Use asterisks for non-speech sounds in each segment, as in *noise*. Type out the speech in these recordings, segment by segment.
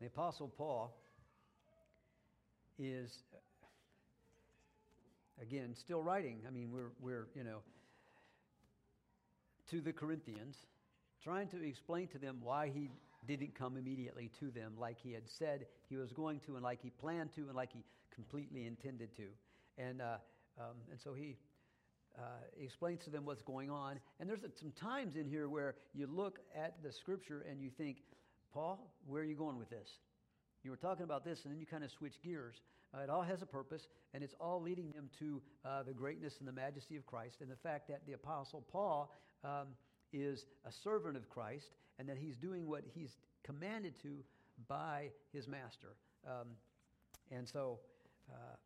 The Apostle Paul is, again, still writing. I mean, we're, we're, you know, to the Corinthians, trying to explain to them why he didn't come immediately to them like he had said he was going to, and like he planned to, and like he completely intended to. And, uh, um, and so he uh, explains to them what's going on. And there's some times in here where you look at the scripture and you think, Paul, where are you going with this? You were talking about this, and then you kind of switch gears. Uh, it all has a purpose, and it's all leading them to uh, the greatness and the majesty of Christ, and the fact that the Apostle Paul um, is a servant of Christ, and that he's doing what he's commanded to by his master. Um, and so, uh,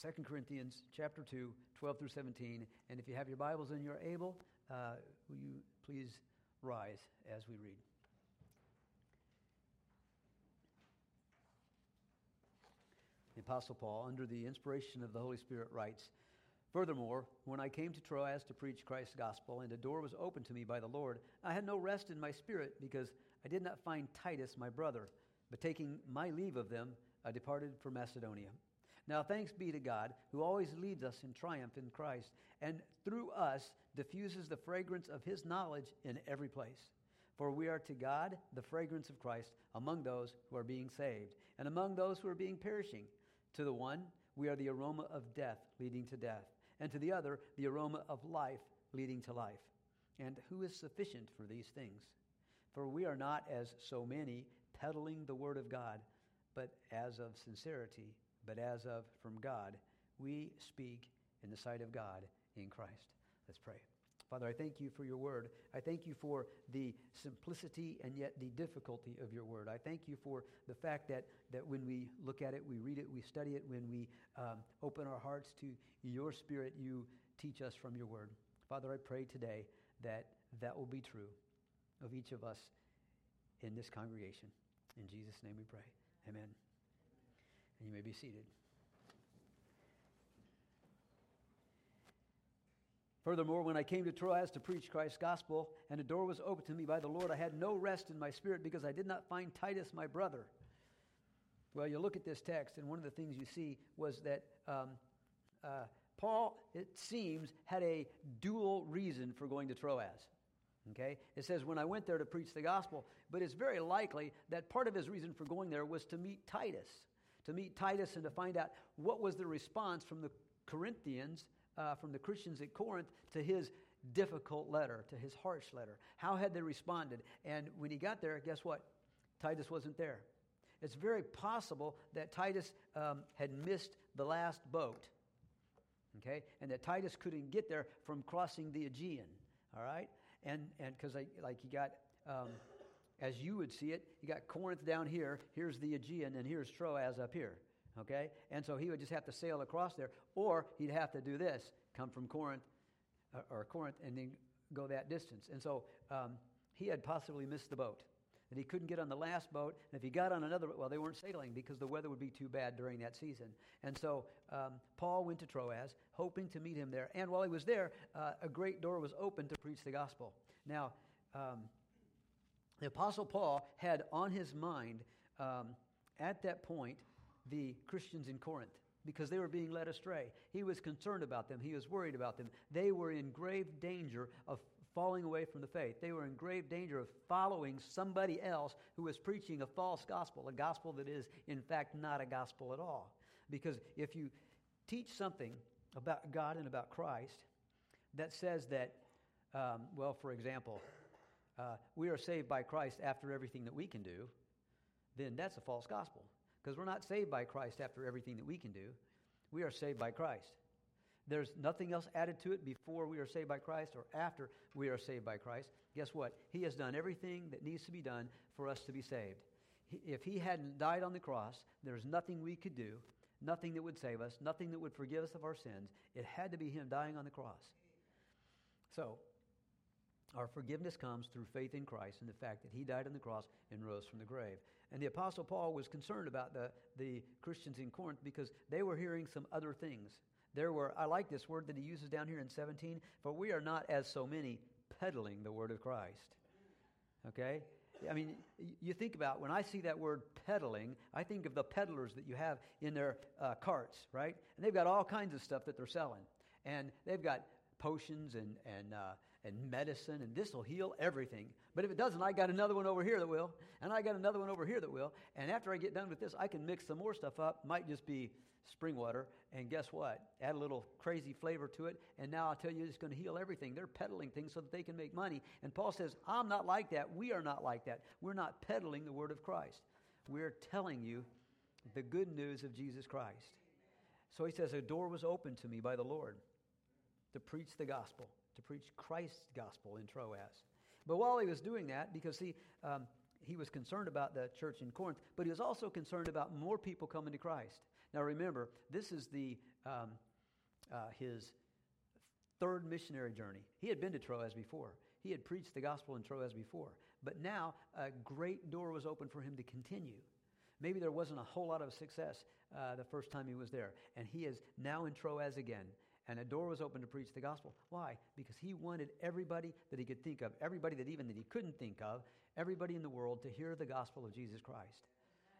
2 Corinthians chapter 2, 12 through 17. And if you have your Bibles and you're able, uh, will you please rise as we read? Apostle Paul, under the inspiration of the Holy Spirit, writes Furthermore, when I came to Troas to preach Christ's gospel, and a door was opened to me by the Lord, I had no rest in my spirit because I did not find Titus, my brother. But taking my leave of them, I departed for Macedonia. Now, thanks be to God, who always leads us in triumph in Christ, and through us diffuses the fragrance of his knowledge in every place. For we are to God the fragrance of Christ among those who are being saved, and among those who are being perishing. To the one, we are the aroma of death leading to death, and to the other, the aroma of life leading to life. And who is sufficient for these things? For we are not as so many peddling the word of God, but as of sincerity, but as of from God, we speak in the sight of God in Christ. Let's pray. Father, I thank you for your word. I thank you for the simplicity and yet the difficulty of your word. I thank you for the fact that, that when we look at it, we read it, we study it, when we um, open our hearts to your spirit, you teach us from your word. Father, I pray today that that will be true of each of us in this congregation. In Jesus' name we pray. Amen. And you may be seated. Furthermore, when I came to Troas to preach Christ's gospel, and a door was opened to me by the Lord, I had no rest in my spirit because I did not find Titus, my brother. Well, you look at this text, and one of the things you see was that um, uh, Paul, it seems, had a dual reason for going to Troas. Okay? It says, when I went there to preach the gospel, but it's very likely that part of his reason for going there was to meet Titus, to meet Titus and to find out what was the response from the Corinthians uh, from the Christians at Corinth to his difficult letter, to his harsh letter. How had they responded? And when he got there, guess what? Titus wasn't there. It's very possible that Titus um, had missed the last boat, okay, and that Titus couldn't get there from crossing the Aegean, all right, and and because like he got. Um, as you would see it, you got Corinth down here, here's the Aegean, and here's Troas up here. Okay? And so he would just have to sail across there, or he'd have to do this come from Corinth, uh, or Corinth, and then go that distance. And so um, he had possibly missed the boat. That he couldn't get on the last boat, and if he got on another, well, they weren't sailing because the weather would be too bad during that season. And so um, Paul went to Troas, hoping to meet him there. And while he was there, uh, a great door was opened to preach the gospel. Now, um, the Apostle Paul had on his mind um, at that point the Christians in Corinth because they were being led astray. He was concerned about them, he was worried about them. They were in grave danger of falling away from the faith. They were in grave danger of following somebody else who was preaching a false gospel, a gospel that is, in fact, not a gospel at all. Because if you teach something about God and about Christ that says that, um, well, for example, uh, we are saved by Christ after everything that we can do, then that's a false gospel. Because we're not saved by Christ after everything that we can do. We are saved by Christ. There's nothing else added to it before we are saved by Christ or after we are saved by Christ. Guess what? He has done everything that needs to be done for us to be saved. If He hadn't died on the cross, there's nothing we could do, nothing that would save us, nothing that would forgive us of our sins. It had to be Him dying on the cross. So, our forgiveness comes through faith in Christ and the fact that he died on the cross and rose from the grave. And the Apostle Paul was concerned about the, the Christians in Corinth because they were hearing some other things. There were, I like this word that he uses down here in 17, for we are not as so many peddling the word of Christ. Okay? I mean, you think about when I see that word peddling, I think of the peddlers that you have in their uh, carts, right? And they've got all kinds of stuff that they're selling. And they've got potions and, and, uh, and medicine, and this will heal everything. But if it doesn't, I got another one over here that will, and I got another one over here that will. And after I get done with this, I can mix some more stuff up. Might just be spring water, and guess what? Add a little crazy flavor to it, and now I'll tell you it's going to heal everything. They're peddling things so that they can make money. And Paul says, I'm not like that. We are not like that. We're not peddling the word of Christ. We're telling you the good news of Jesus Christ. So he says, A door was opened to me by the Lord to preach the gospel, to preach Christ's gospel in Troas. But while he was doing that, because see, um, he was concerned about the church in Corinth, but he was also concerned about more people coming to Christ. Now remember, this is the um, uh, his third missionary journey. He had been to Troas before. He had preached the gospel in Troas before. But now a great door was open for him to continue. Maybe there wasn't a whole lot of success uh, the first time he was there. And he is now in Troas again. And a door was open to preach the gospel. Why? Because he wanted everybody that he could think of, everybody that even that he couldn't think of, everybody in the world to hear the gospel of Jesus Christ.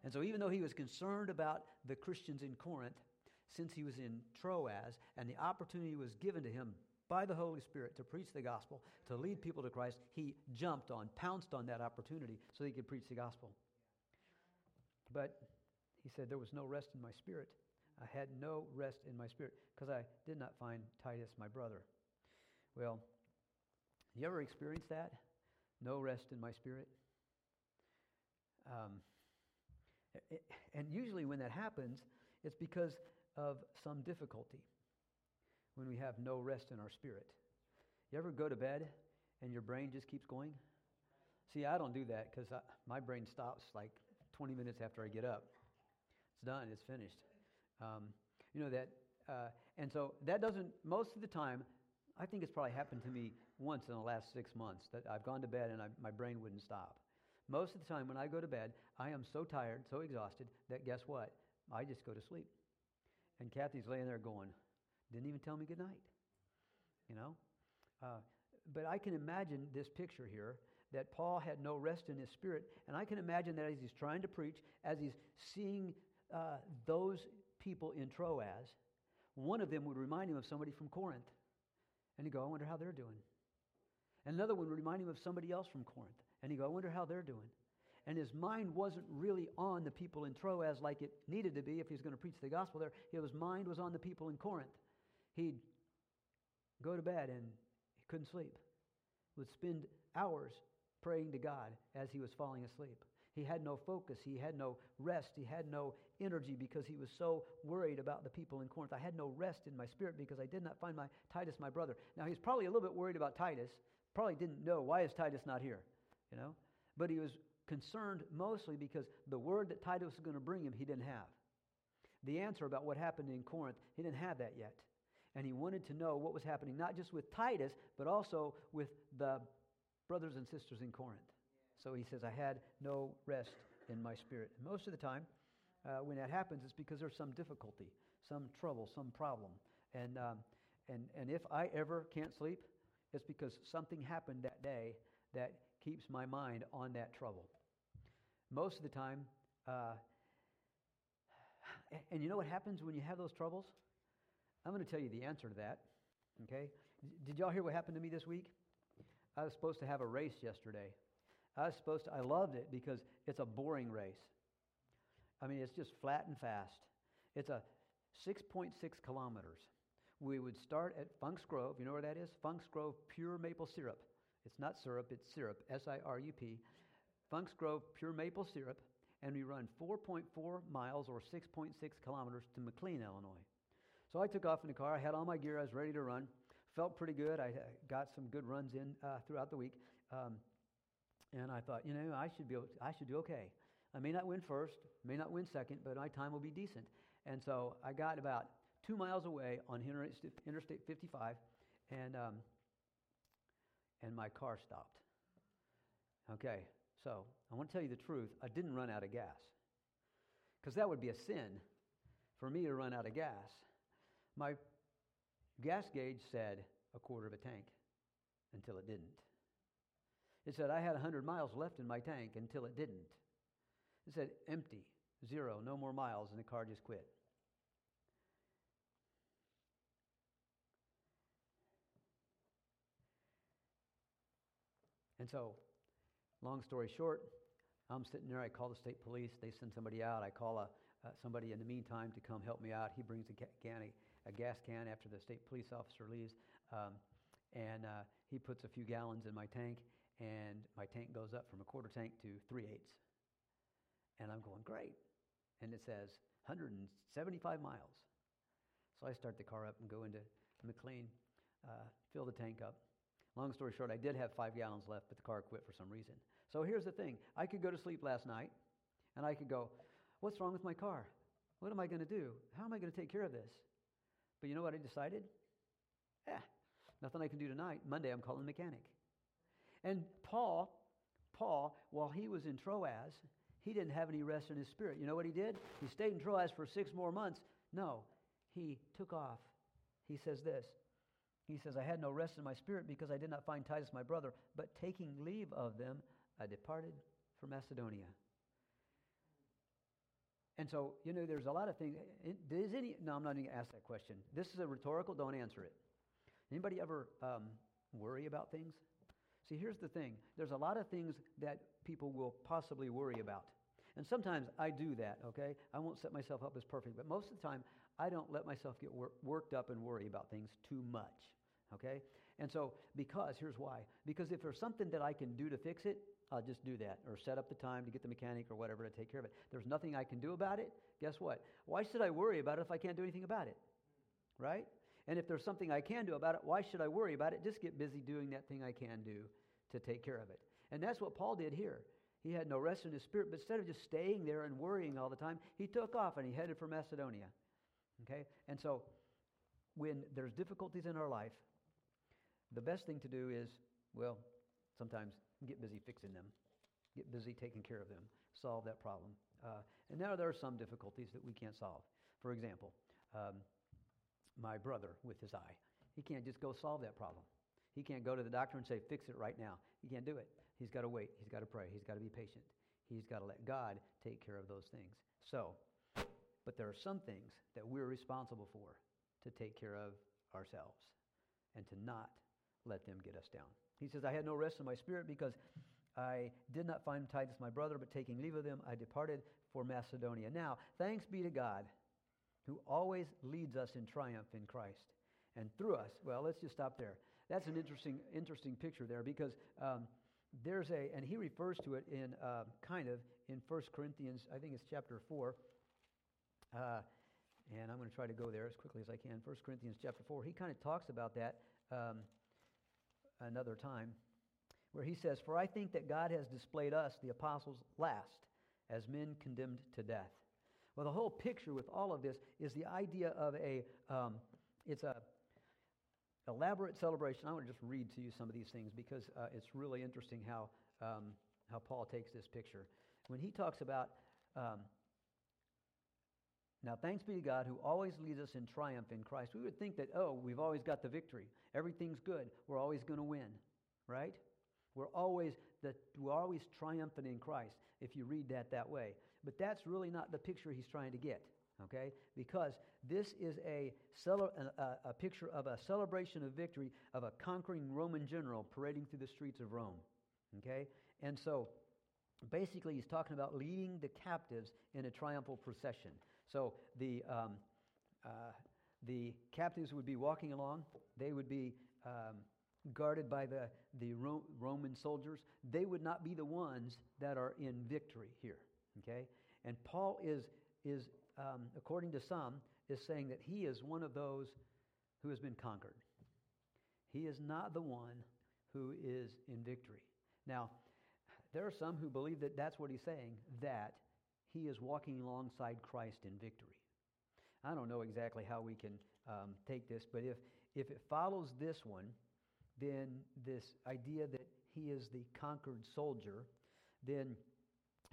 And so, even though he was concerned about the Christians in Corinth, since he was in Troas and the opportunity was given to him by the Holy Spirit to preach the gospel, to lead people to Christ, he jumped on, pounced on that opportunity so he could preach the gospel. But he said, There was no rest in my spirit. I had no rest in my spirit because I did not find Titus, my brother. Well, you ever experienced that? No rest in my spirit? Um, and usually when that happens, it's because of some difficulty when we have no rest in our spirit. You ever go to bed and your brain just keeps going? See, I don't do that because my brain stops like 20 minutes after I get up. It's done, it's finished. Um, you know that, uh, and so that doesn't, most of the time, I think it's probably happened to me once in the last six months that I've gone to bed and I, my brain wouldn't stop. Most of the time when I go to bed, I am so tired, so exhausted, that guess what? I just go to sleep. And Kathy's laying there going, didn't even tell me good night. You know? Uh, but I can imagine this picture here that Paul had no rest in his spirit. And I can imagine that as he's trying to preach, as he's seeing uh, those people in Troas, one of them would remind him of somebody from Corinth. And he'd go, I wonder how they're doing. And another one would remind him of somebody else from Corinth. And he'd go, I wonder how they're doing. And his mind wasn't really on the people in Troas like it needed to be if he was going to preach the gospel there. His mind was on the people in Corinth. He'd go to bed and he couldn't sleep. Would spend hours praying to God as he was falling asleep. He had no focus. He had no rest. He had no energy because he was so worried about the people in Corinth. I had no rest in my spirit because I did not find my Titus, my brother. Now he's probably a little bit worried about Titus. Probably didn't know why is Titus not here, you know. But he was concerned mostly because the word that Titus was going to bring him, he didn't have. The answer about what happened in Corinth, he didn't have that yet. And he wanted to know what was happening, not just with Titus, but also with the brothers and sisters in Corinth. So he says, I had no rest in my spirit. And most of the time, uh, when that happens, it's because there's some difficulty, some trouble, some problem. And, um, and, and if I ever can't sleep, it's because something happened that day that keeps my mind on that trouble. Most of the time, uh, and you know what happens when you have those troubles? I'm going to tell you the answer to that. Okay? Did y'all hear what happened to me this week? I was supposed to have a race yesterday. I was supposed to, I loved it because it's a boring race. I mean, it's just flat and fast. It's a 6.6 kilometers. We would start at Funk's Grove. You know where that is? Funk's Grove Pure Maple Syrup. It's not syrup, it's syrup, S I R U P. Funk's Grove Pure Maple Syrup. And we run 4.4 miles or 6.6 kilometers to McLean, Illinois. So I took off in the car. I had all my gear. I was ready to run. Felt pretty good. I got some good runs in uh, throughout the week. Um, and I thought, you know, I should, be, I should do okay. I may not win first, may not win second, but my time will be decent. And so I got about two miles away on Interstate 55, and, um, and my car stopped. Okay, so I want to tell you the truth. I didn't run out of gas because that would be a sin for me to run out of gas. My gas gauge said a quarter of a tank until it didn't. It said, I had 100 miles left in my tank until it didn't. It said, empty, zero, no more miles, and the car just quit. And so, long story short, I'm sitting there. I call the state police. They send somebody out. I call a, uh, somebody in the meantime to come help me out. He brings a, can, a, a gas can after the state police officer leaves. Um, and uh, he puts a few gallons in my tank, and my tank goes up from a quarter tank to three eighths. And I'm going, great. And it says 175 miles. So I start the car up and go into McLean, uh, fill the tank up. Long story short, I did have five gallons left, but the car quit for some reason. So here's the thing I could go to sleep last night, and I could go, What's wrong with my car? What am I going to do? How am I going to take care of this? But you know what I decided? Eh, nothing I can do tonight. Monday, I'm calling the mechanic. And Paul, Paul, while he was in Troas, he didn't have any rest in his spirit. You know what he did? He stayed in Troas for six more months. No, he took off. He says this. He says, I had no rest in my spirit because I did not find Titus my brother, but taking leave of them, I departed for Macedonia. And so, you know, there's a lot of things. Does any, no, I'm not even going to ask that question. This is a rhetorical, don't answer it. Anybody ever um, worry about things? See, here's the thing there's a lot of things that people will possibly worry about. And sometimes I do that, okay? I won't set myself up as perfect, but most of the time I don't let myself get wor- worked up and worry about things too much, okay? And so, because, here's why. Because if there's something that I can do to fix it, I'll just do that or set up the time to get the mechanic or whatever to take care of it. There's nothing I can do about it. Guess what? Why should I worry about it if I can't do anything about it? Right? And if there's something I can do about it, why should I worry about it? Just get busy doing that thing I can do to take care of it. And that's what Paul did here. He had no rest in his spirit, but instead of just staying there and worrying all the time, he took off and he headed for Macedonia. Okay? And so when there's difficulties in our life, the best thing to do is, well, sometimes get busy fixing them, get busy taking care of them, solve that problem. Uh, and now there are some difficulties that we can't solve. For example, um, my brother with his eye, he can't just go solve that problem. He can't go to the doctor and say, fix it right now. He can't do it. He's got to wait. He's got to pray. He's got to be patient. He's got to let God take care of those things. So, but there are some things that we're responsible for to take care of ourselves and to not let them get us down. He says, I had no rest in my spirit because I did not find Titus my brother, but taking leave of them, I departed for Macedonia. Now, thanks be to God who always leads us in triumph in Christ and through us. Well, let's just stop there. That's an interesting, interesting picture there because um, there's a, and he refers to it in uh, kind of in 1 Corinthians, I think it's chapter 4. Uh, and I'm going to try to go there as quickly as I can. 1 Corinthians chapter 4. He kind of talks about that. Um, another time, where he says, For I think that God has displayed us, the apostles, last, as men condemned to death. Well, the whole picture with all of this is the idea of a, um, it's a elaborate celebration. I want to just read to you some of these things because uh, it's really interesting how, um, how Paul takes this picture. When he talks about, um, now thanks be to God who always leads us in triumph in Christ. We would think that, oh, we've always got the victory. Everything's good. We're always going to win, right? We're always, the, we're always triumphant in Christ if you read that that way. But that's really not the picture he's trying to get, okay? Because this is a, a, a picture of a celebration of victory of a conquering Roman general parading through the streets of Rome, okay? And so basically he's talking about leading the captives in a triumphal procession. So the, um, uh, the captives would be walking along. They would be um, guarded by the, the Ro- Roman soldiers. They would not be the ones that are in victory here. Okay? And Paul is, is um, according to some, is saying that he is one of those who has been conquered. He is not the one who is in victory. Now, there are some who believe that that's what he's saying, that he is walking alongside Christ in victory. I don't know exactly how we can um, take this, but if, if it follows this one, then this idea that he is the conquered soldier, then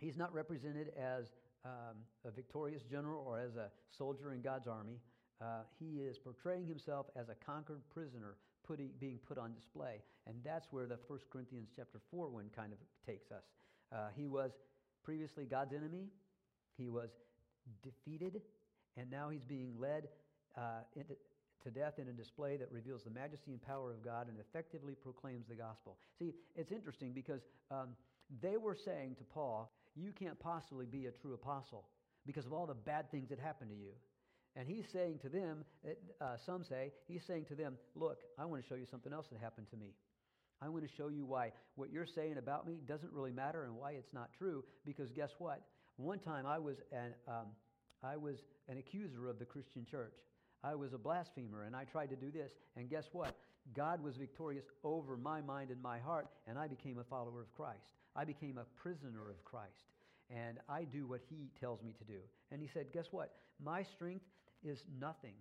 he's not represented as um, a victorious general or as a soldier in God's army. Uh, he is portraying himself as a conquered prisoner putting, being put on display. And that's where the 1 Corinthians chapter 4 one kind of takes us. Uh, he was previously God's enemy. He was defeated, and now he's being led uh, into, to death in a display that reveals the majesty and power of God and effectively proclaims the gospel. See, it's interesting because um, they were saying to Paul, You can't possibly be a true apostle because of all the bad things that happened to you. And he's saying to them, uh, some say, he's saying to them, Look, I want to show you something else that happened to me. I want to show you why what you're saying about me doesn't really matter and why it's not true. Because guess what? One time I was an, um, I was an accuser of the Christian church. I was a blasphemer and I tried to do this. And guess what? God was victorious over my mind and my heart, and I became a follower of Christ. I became a prisoner of Christ. And I do what he tells me to do. And he said, Guess what? My strength is nothing.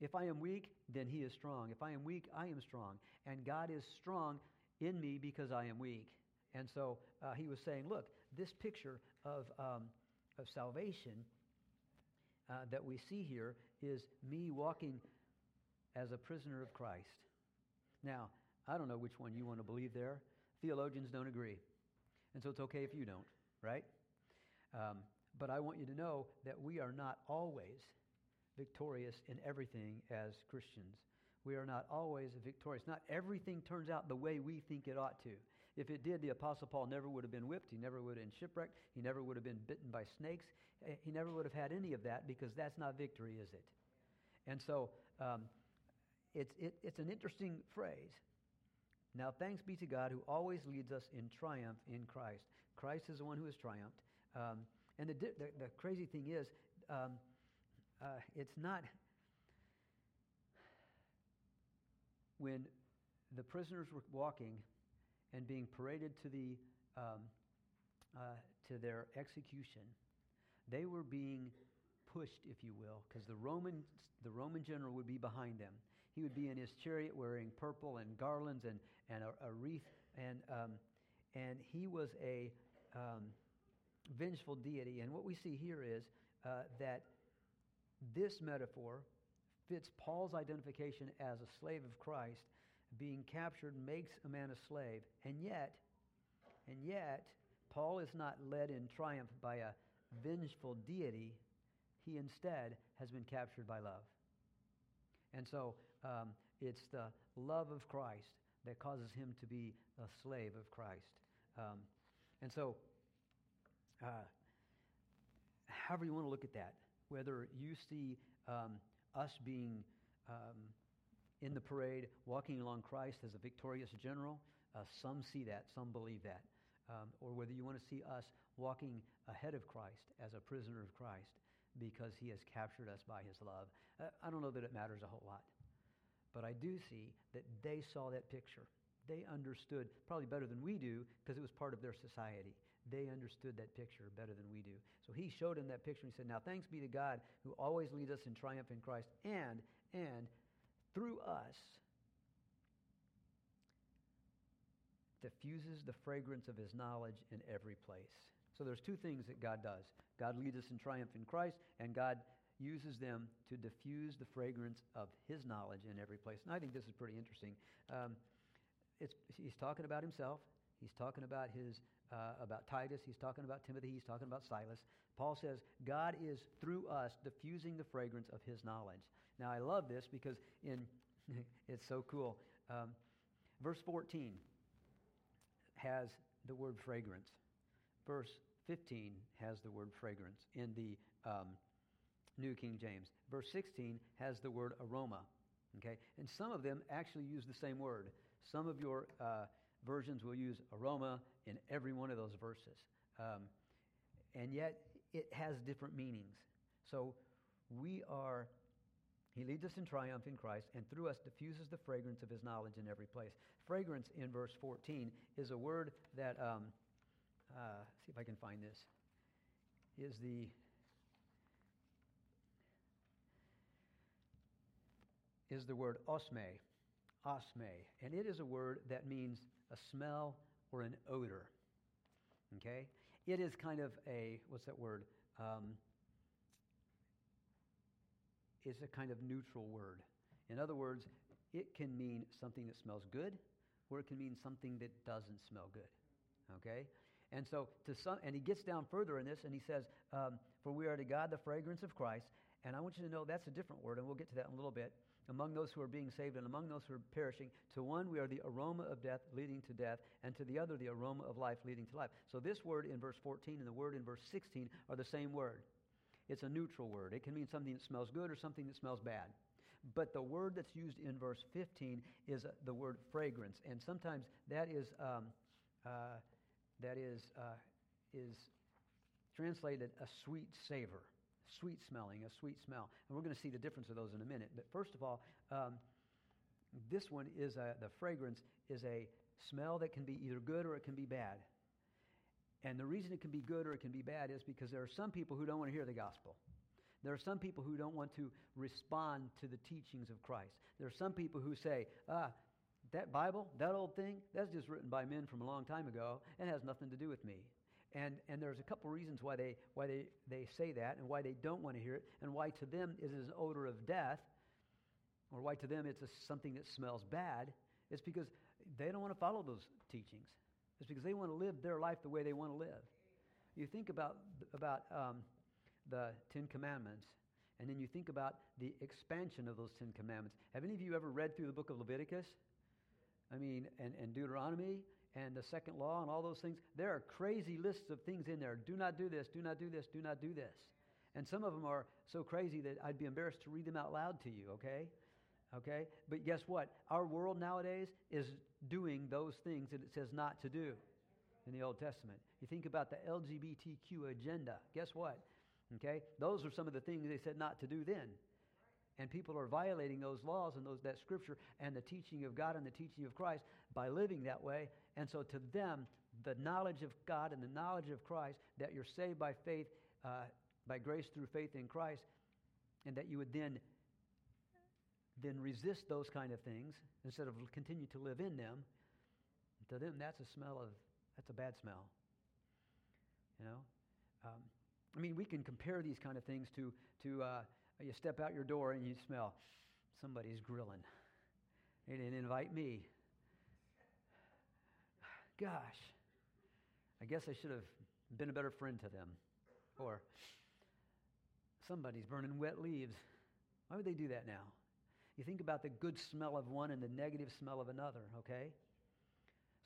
If I am weak, then he is strong. If I am weak, I am strong. And God is strong in me because I am weak. And so uh, he was saying, look, this picture of, um, of salvation uh, that we see here is me walking as a prisoner of Christ. Now, I don't know which one you want to believe there. Theologians don't agree. And so it's okay if you don't, right? Um, but I want you to know that we are not always victorious in everything as Christians. We are not always victorious. Not everything turns out the way we think it ought to. If it did, the Apostle Paul never would have been whipped. He never would have been shipwrecked. He never would have been bitten by snakes. He never would have had any of that because that's not victory, is it? And so um, it's, it, it's an interesting phrase. Now, thanks be to God who always leads us in triumph in Christ. Christ is the one who has triumphed. Um, and the, the, the, crazy thing is, um, uh, it's not when the prisoners were walking and being paraded to the um, uh, to their execution, they were being pushed, if you will, because the Roman the Roman general would be behind them. He would be in his chariot wearing purple and garlands and and a, a wreath, and um, and he was a um, vengeful deity. And what we see here is uh, that this metaphor fits Paul's identification as a slave of Christ. Being captured makes a man a slave. And yet, and yet, Paul is not led in triumph by a vengeful deity. He instead has been captured by love. And so um, it's the love of Christ that causes him to be a slave of Christ. Um, and so, uh, however you want to look at that, whether you see um, us being um, in the parade, walking along Christ as a victorious general, uh, some see that, some believe that. Um, or whether you want to see us walking ahead of Christ as a prisoner of Christ because he has captured us by his love. Uh, I don't know that it matters a whole lot. But I do see that they saw that picture. They understood, probably better than we do, because it was part of their society. They understood that picture better than we do. So he showed him that picture and he said, Now thanks be to God who always leads us in triumph in Christ and, and through us diffuses the fragrance of his knowledge in every place. So there's two things that God does. God leads us in triumph in Christ, and God uses them to diffuse the fragrance of his knowledge in every place. And I think this is pretty interesting. Um, he's talking about himself. He's talking about his uh, about Titus, he's talking about Timothy, he's talking about Silas. Paul says, God is through us diffusing the fragrance of his knowledge. Now, I love this because in *laughs* it's so cool. Um, verse 14 has the word fragrance. Verse 15 has the word fragrance in the um, New King James. Verse 16 has the word aroma. Okay? And some of them actually use the same word. Some of your uh, versions will use aroma in every one of those verses. Um, and yet it has different meanings. So we are, he leads us in triumph in Christ, and through us diffuses the fragrance of his knowledge in every place. Fragrance in verse 14 is a word that, um, uh, see if I can find this, is the is the word osme, osme, and it is a word that means a smell or an odor. Okay? It is kind of a, what's that word? Um, it's a kind of neutral word. In other words, it can mean something that smells good, or it can mean something that doesn't smell good. Okay? And so, to some, and he gets down further in this, and he says, um, "For we are to God the fragrance of Christ." And I want you to know that's a different word, and we'll get to that in a little bit. Among those who are being saved and among those who are perishing, to one we are the aroma of death leading to death, and to the other the aroma of life leading to life. So this word in verse 14 and the word in verse 16 are the same word. It's a neutral word. It can mean something that smells good or something that smells bad. But the word that's used in verse 15 is uh, the word fragrance, and sometimes that is um, uh, that is uh, is translated a sweet savor, sweet smelling, a sweet smell. And we're going to see the difference of those in a minute. But first of all, um, this one is a, the fragrance is a smell that can be either good or it can be bad. And the reason it can be good or it can be bad is because there are some people who don't want to hear the gospel. There are some people who don't want to respond to the teachings of Christ. There are some people who say, ah, that Bible, that old thing, that's just written by men from a long time ago and has nothing to do with me. And, and there's a couple reasons why, they, why they, they say that and why they don't want to hear it and why to them it is an odor of death or why to them it's a, something that smells bad. It's because they don't want to follow those teachings. It's because they want to live their life the way they want to live. You think about, about um, the Ten Commandments, and then you think about the expansion of those Ten Commandments. Have any of you ever read through the book of Leviticus? I mean, and, and Deuteronomy and the second law and all those things. There are crazy lists of things in there. Do not do this, do not do this, do not do this. And some of them are so crazy that I'd be embarrassed to read them out loud to you, okay? Okay? But guess what? Our world nowadays is doing those things that it says not to do in the Old Testament. You think about the LGBTQ agenda. Guess what? Okay? Those are some of the things they said not to do then. And people are violating those laws and those, that scripture and the teaching of God and the teaching of Christ by living that way. And so to them, the knowledge of God and the knowledge of Christ, that you're saved by faith, uh, by grace through faith in Christ, and that you would then then resist those kind of things instead of continue to live in them, to them that's a smell of that's a bad smell. You know, um, I mean, we can compare these kind of things to to uh, you step out your door and you smell somebody's grilling. They didn't invite me. Gosh, I guess I should have been a better friend to them. Or somebody's burning wet leaves. Why would they do that now? You think about the good smell of one and the negative smell of another, okay?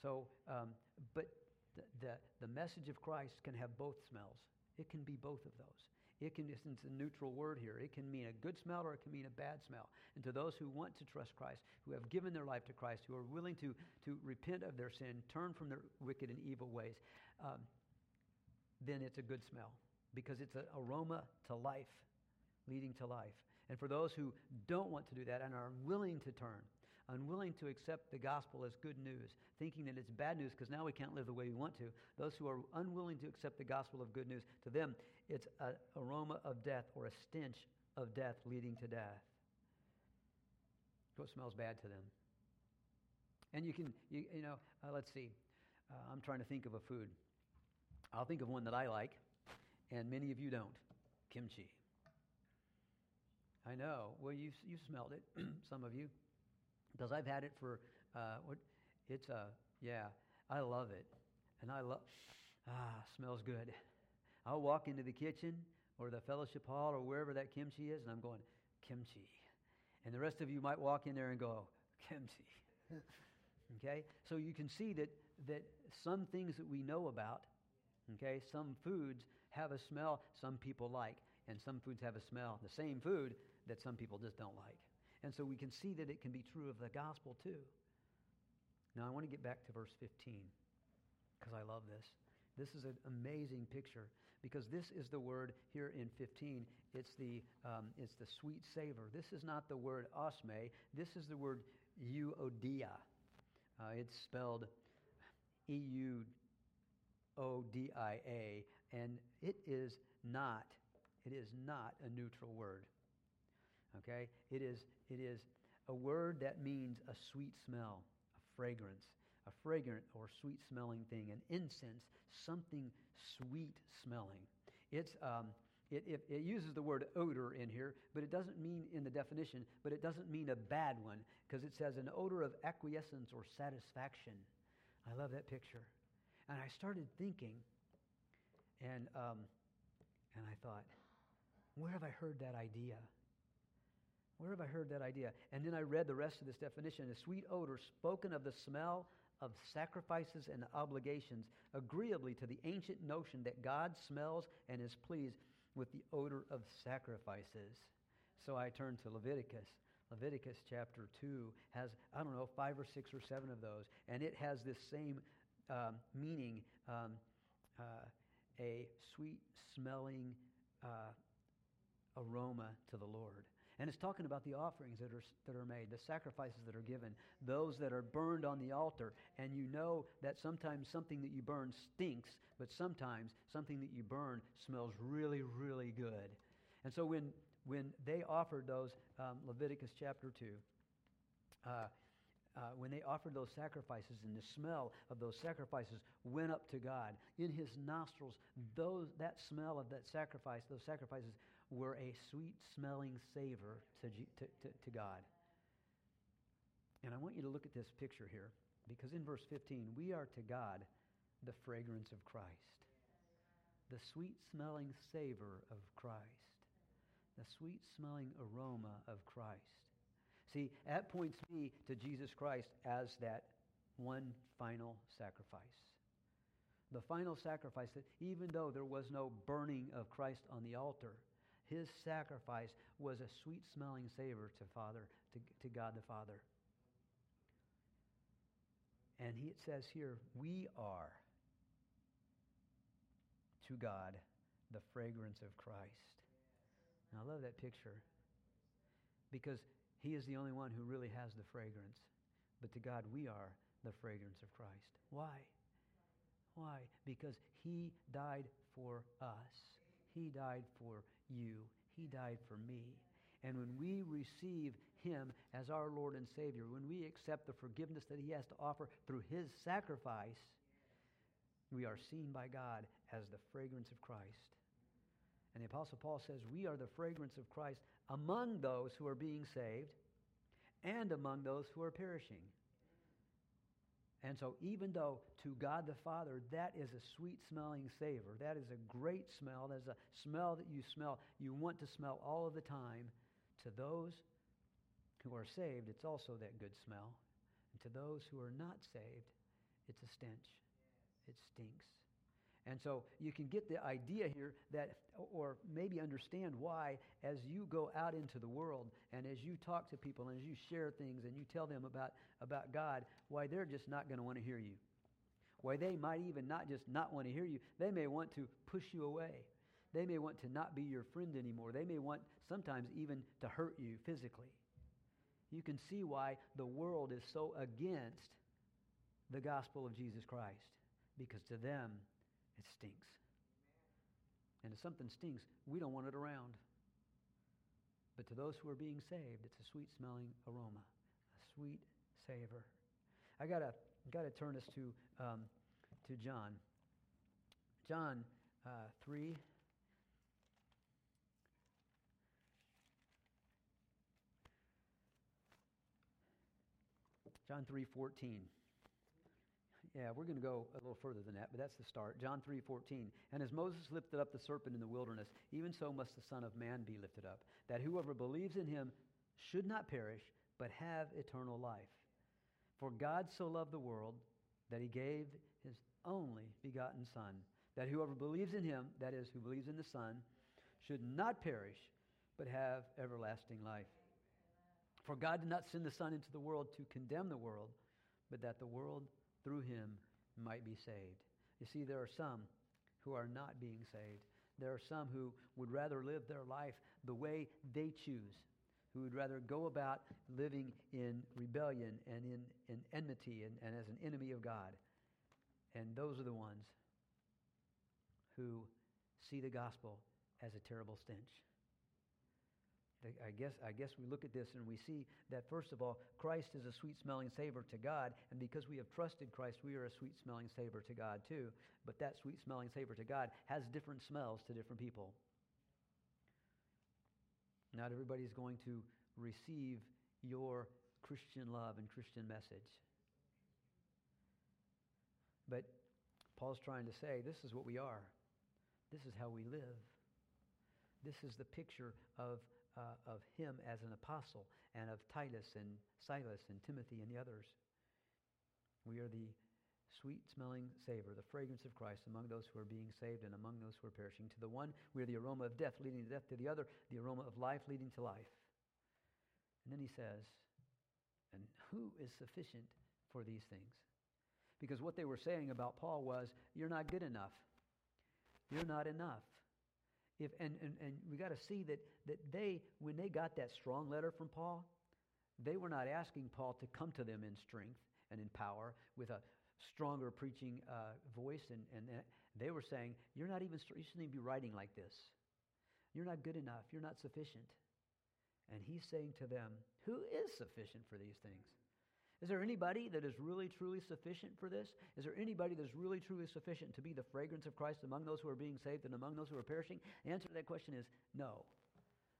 So, um, but the, the, the message of Christ can have both smells. It can be both of those. It can, it's a neutral word here. It can mean a good smell or it can mean a bad smell. And to those who want to trust Christ, who have given their life to Christ, who are willing to, to repent of their sin, turn from their wicked and evil ways, um, then it's a good smell because it's an aroma to life, leading to life. And for those who don't want to do that and are willing to turn, unwilling to accept the gospel as good news, thinking that it's bad news because now we can't live the way we want to, those who are unwilling to accept the gospel of good news, to them, it's an aroma of death or a stench of death leading to death. What smells bad to them. And you can, you, you know, uh, let's see. Uh, I'm trying to think of a food. I'll think of one that I like, and many of you don't kimchi. I know. Well, you've, you've smelled it, *clears throat* some of you because I've had it for uh, what it's a yeah I love it and I love ah smells good. *laughs* I'll walk into the kitchen or the fellowship hall or wherever that kimchi is and I'm going kimchi, and the rest of you might walk in there and go kimchi. *laughs* okay, so you can see that that some things that we know about, okay, some foods have a smell some people like, and some foods have a smell the same food that some people just don't like. And so we can see that it can be true of the gospel too. Now, I want to get back to verse 15 because I love this. This is an amazing picture because this is the word here in 15. It's the, um, it's the sweet savor. This is not the word osme. This is the word euodia. Uh, it's spelled E U O D I A, and it is not, it is not a neutral word. Okay? It is, it is a word that means a sweet smell, a fragrance, a fragrant or sweet smelling thing, an incense, something sweet smelling. It's, um, it, it, it, uses the word odor in here, but it doesn't mean in the definition, but it doesn't mean a bad one because it says an odor of acquiescence or satisfaction. I love that picture. And I started thinking, and, um, and I thought, where have I heard that idea? Where have I heard that idea? And then I read the rest of this definition a sweet odor spoken of the smell of sacrifices and oblations, agreeably to the ancient notion that God smells and is pleased with the odor of sacrifices. So I turn to Leviticus. Leviticus chapter 2 has, I don't know, five or six or seven of those. And it has this same um, meaning um, uh, a sweet smelling uh, aroma to the Lord. And it's talking about the offerings that are, that are made, the sacrifices that are given, those that are burned on the altar. And you know that sometimes something that you burn stinks, but sometimes something that you burn smells really, really good. And so when, when they offered those, um, Leviticus chapter 2, uh, uh, when they offered those sacrifices and the smell of those sacrifices went up to God in his nostrils those that smell of that sacrifice those sacrifices were a sweet smelling savor to, to, to, to God. And I want you to look at this picture here because in verse 15, we are to God the fragrance of Christ, the sweet smelling savor of Christ, the sweet smelling aroma of Christ. See, that points me to Jesus Christ as that one final sacrifice. The final sacrifice that even though there was no burning of Christ on the altar, his sacrifice was a sweet smelling savor to Father, to, to God the Father. And he, it says here, we are to God the fragrance of Christ. And I love that picture because he is the only one who really has the fragrance. But to God, we are the fragrance of Christ. Why? Why? Because he died for us. He died for you. He died for me. And when we receive him as our Lord and Savior, when we accept the forgiveness that he has to offer through his sacrifice, we are seen by God as the fragrance of Christ. And the Apostle Paul says, We are the fragrance of Christ among those who are being saved and among those who are perishing. And so, even though to God the Father, that is a sweet smelling savor, that is a great smell, that's a smell that you smell, you want to smell all of the time, to those who are saved, it's also that good smell. And to those who are not saved, it's a stench. It stinks. And so you can get the idea here that, or maybe understand why, as you go out into the world and as you talk to people and as you share things and you tell them about, about God, why they're just not going to want to hear you. Why they might even not just not want to hear you, they may want to push you away. They may want to not be your friend anymore. They may want sometimes even to hurt you physically. You can see why the world is so against the gospel of Jesus Christ because to them, it stinks. And if something stinks, we don't want it around. But to those who are being saved, it's a sweet smelling aroma, a sweet savor. I gotta gotta turn us to um, to John. John uh, three. John 3:14. Yeah, we're going to go a little further than that, but that's the start. John 3:14. And as Moses lifted up the serpent in the wilderness, even so must the Son of Man be lifted up, that whoever believes in him should not perish, but have eternal life. For God so loved the world that he gave his only begotten Son, that whoever believes in him, that is, who believes in the Son, should not perish, but have everlasting life. For God did not send the Son into the world to condemn the world, but that the world through him might be saved. You see, there are some who are not being saved. There are some who would rather live their life the way they choose, who would rather go about living in rebellion and in, in enmity and, and as an enemy of God. And those are the ones who see the gospel as a terrible stench. I guess, I guess we look at this and we see that, first of all, Christ is a sweet smelling savor to God. And because we have trusted Christ, we are a sweet smelling savor to God too. But that sweet smelling savor to God has different smells to different people. Not everybody's going to receive your Christian love and Christian message. But Paul's trying to say this is what we are, this is how we live. This is the picture of, uh, of him as an apostle and of Titus and Silas and Timothy and the others. We are the sweet smelling savor, the fragrance of Christ among those who are being saved and among those who are perishing. To the one, we are the aroma of death leading to death. To the other, the aroma of life leading to life. And then he says, and who is sufficient for these things? Because what they were saying about Paul was, you're not good enough. You're not enough. If, and, and, and we got to see that, that they, when they got that strong letter from Paul, they were not asking Paul to come to them in strength and in power with a stronger preaching uh, voice. And, and they were saying, You're not even, you shouldn't even be writing like this. You're not good enough. You're not sufficient. And he's saying to them, Who is sufficient for these things? Is there anybody that is really, truly sufficient for this? Is there anybody that's really, truly sufficient to be the fragrance of Christ among those who are being saved and among those who are perishing? The answer to that question is no.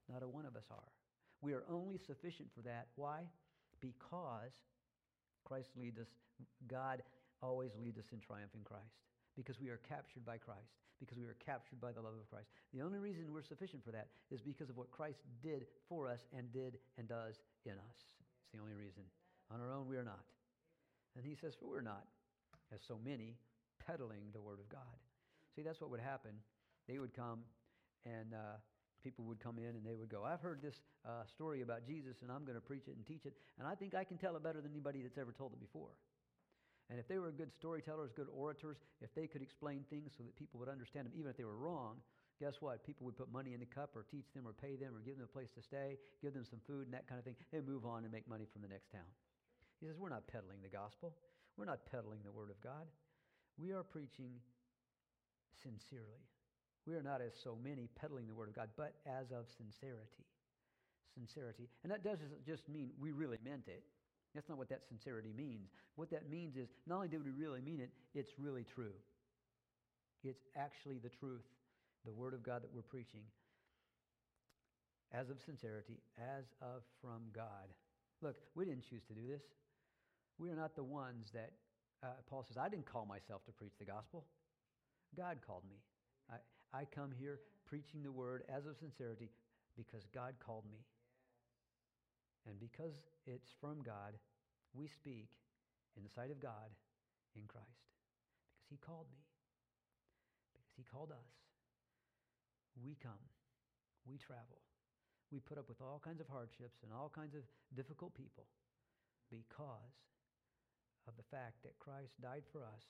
Not a one of us are. We are only sufficient for that. Why? Because Christ leads us, God always leads us in triumph in Christ. Because we are captured by Christ. Because we are captured by the love of Christ. The only reason we're sufficient for that is because of what Christ did for us and did and does in us. It's the only reason. On our own, we are not. And he says, For we're not, as so many, peddling the word of God. See, that's what would happen. They would come, and uh, people would come in and they would go, I've heard this uh, story about Jesus, and I'm going to preach it and teach it, and I think I can tell it better than anybody that's ever told it before. And if they were good storytellers, good orators, if they could explain things so that people would understand them, even if they were wrong, guess what? People would put money in the cup or teach them or pay them or give them a place to stay, give them some food and that kind of thing, and move on and make money from the next town. He says, We're not peddling the gospel. We're not peddling the word of God. We are preaching sincerely. We are not as so many peddling the word of God, but as of sincerity. Sincerity. And that doesn't just mean we really meant it. That's not what that sincerity means. What that means is not only did we really mean it, it's really true. It's actually the truth, the word of God that we're preaching. As of sincerity, as of from God. Look, we didn't choose to do this. We are not the ones that, uh, Paul says, I didn't call myself to preach the gospel. God called me. I, I come here preaching the word as of sincerity because God called me. And because it's from God, we speak in the sight of God in Christ. Because he called me. Because he called us. We come. We travel. We put up with all kinds of hardships and all kinds of difficult people because of the fact that Christ died for us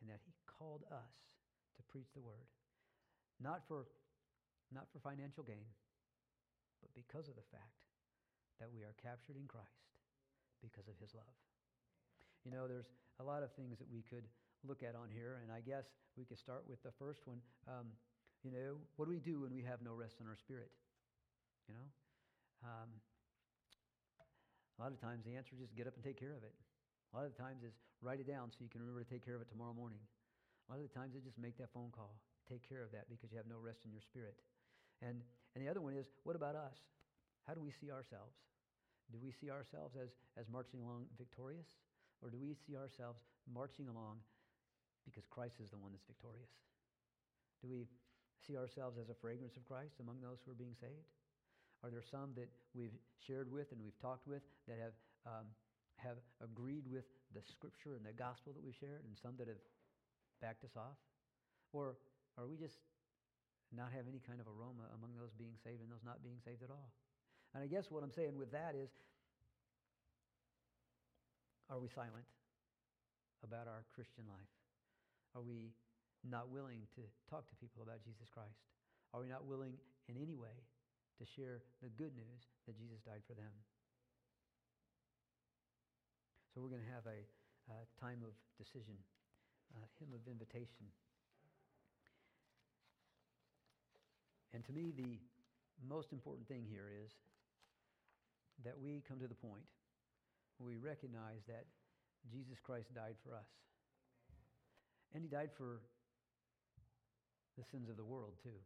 and that he called us to preach the word. Not for, not for financial gain, but because of the fact that we are captured in Christ because of his love. You know, there's a lot of things that we could look at on here, and I guess we could start with the first one. Um, you know, what do we do when we have no rest in our spirit? You know? Um, a lot of times the answer is just get up and take care of it. A lot of the times is write it down so you can remember to take care of it tomorrow morning. A lot of the times is just make that phone call. Take care of that because you have no rest in your spirit. And, and the other one is, what about us? How do we see ourselves? Do we see ourselves as, as marching along victorious? Or do we see ourselves marching along because Christ is the one that's victorious? Do we see ourselves as a fragrance of Christ among those who are being saved? Are there some that we've shared with and we've talked with that have um, have agreed with the scripture and the gospel that we've shared, and some that have backed us off? Or are we just not have any kind of aroma among those being saved and those not being saved at all? And I guess what I'm saying with that is are we silent about our Christian life? Are we not willing to talk to people about Jesus Christ? Are we not willing in any way to share the good news that Jesus died for them? So we're going to have a, time of decision, a hymn of invitation. And to me, the most important thing here is that we come to the point where we recognize that Jesus Christ died for us. And he died for the sins of the world, too.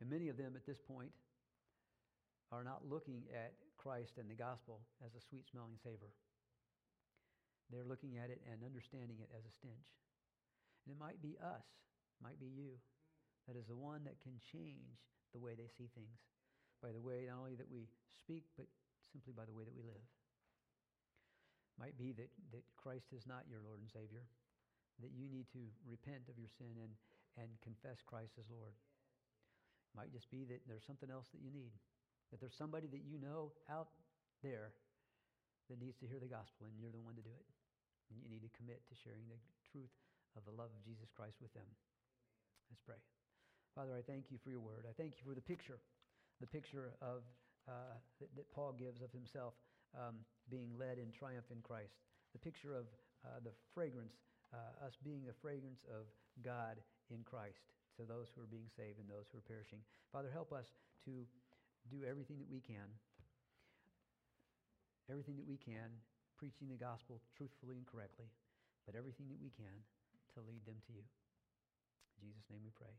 And many of them at this point are not looking at Christ and the gospel as a sweet smelling savor. They're looking at it and understanding it as a stench. And it might be us, might be you, that is the one that can change the way they see things by the way not only that we speak, but simply by the way that we live. Might be that, that Christ is not your Lord and Savior, that you need to repent of your sin and, and confess Christ as Lord. Might just be that there's something else that you need, that there's somebody that you know out there that needs to hear the gospel, and you're the one to do it. And you need to commit to sharing the truth of the love of Jesus Christ with them. Let's pray. Father, I thank you for your word. I thank you for the picture, the picture of uh, that, that, Paul gives of himself um, being led in triumph in Christ. The picture of uh, the fragrance, uh, us being the fragrance of God in Christ to those who are being saved and those who are perishing. Father, help us to do everything that we can, everything that we can, preaching the gospel truthfully and correctly, but everything that we can to lead them to you. In Jesus' name we pray.